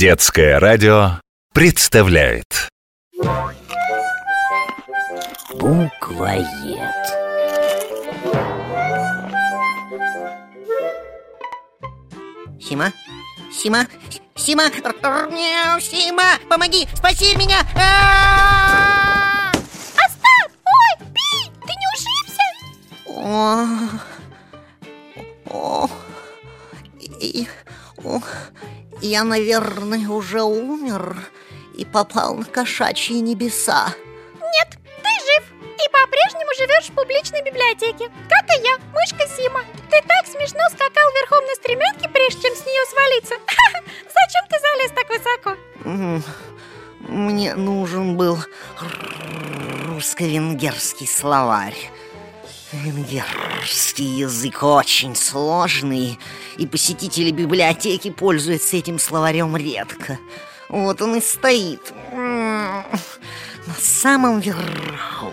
Детское радио представляет Буквоед Сима? Сима? Сима? Сима! Помоги! Спаси меня! А-а-а! Остап! Ой, Пи, ты не ушибся? О, о, и- о, Я, наверное, уже умер и попал на кошачьи небеса. Нет, ты жив и по-прежнему живешь в публичной библиотеке Как и я, мышка Сима Ты так смешно скакал верхом на стремянке, прежде чем с нее свалиться Зачем ты залез так высоко? Мне нужен был русско-венгерский словарь. Венгерский язык очень сложный, и посетители библиотеки пользуются этим словарем редко. Вот он и стоит на самом верху.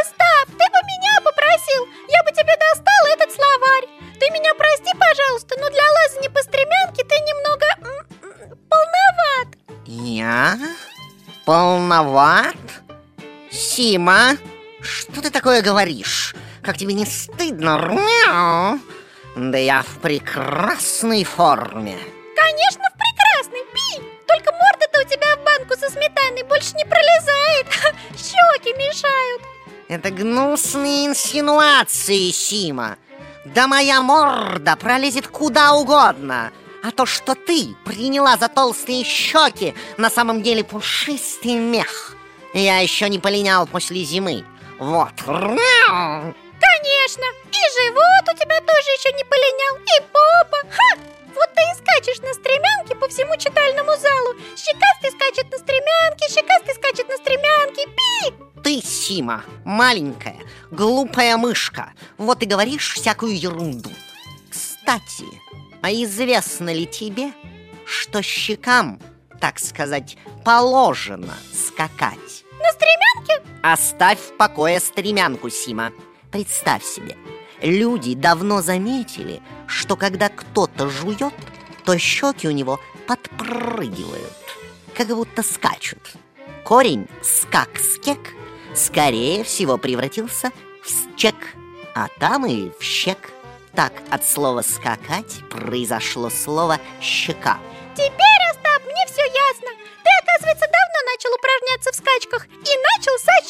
Остап, ты бы меня попросил Я бы тебе достал этот словарь Ты меня прости, пожалуйста, но для лазания по стремянке ты немного полноват Я? Полноват? Сима, что ты такое говоришь? Как тебе не стыдно? Мяу. Да я в прекрасной форме. Конечно, в прекрасной, Пи Только морда-то у тебя в банку со сметаной больше не пролезает Щеки мешают Это гнусные инсинуации, Сима. Да моя морда пролезет куда угодно. А то, что ты приняла за толстые щеки, на самом деле пушистый мех. Я еще не полинял после зимы. Вот. Конечно, и живот у тебя тоже еще не полинял, и попа Ха! Вот ты и скачешь на стремянке по всему читальному залу Щекастый скачет на стремянке, щекастый скачет на стремянке Пи! Ты, Сима, маленькая, глупая мышка Вот и говоришь всякую ерунду Кстати, а известно ли тебе, что щекам, так сказать, положено скакать? На стремянке? Оставь в покое стремянку, Сима Представь себе, люди давно заметили, что когда кто-то жует, то щеки у него подпрыгивают, как будто скачут. Корень скак-скек скорее всего превратился в счек, а там и в щек. Так от слова «скакать» произошло слово «щека». Теперь, Остап, мне все ясно Ты, оказывается, давно начал упражняться в скачках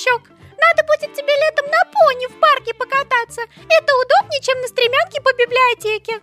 Щек Надо будет тебе летом на пони в парке покататься. Это удобнее, чем на стремянке по библиотеке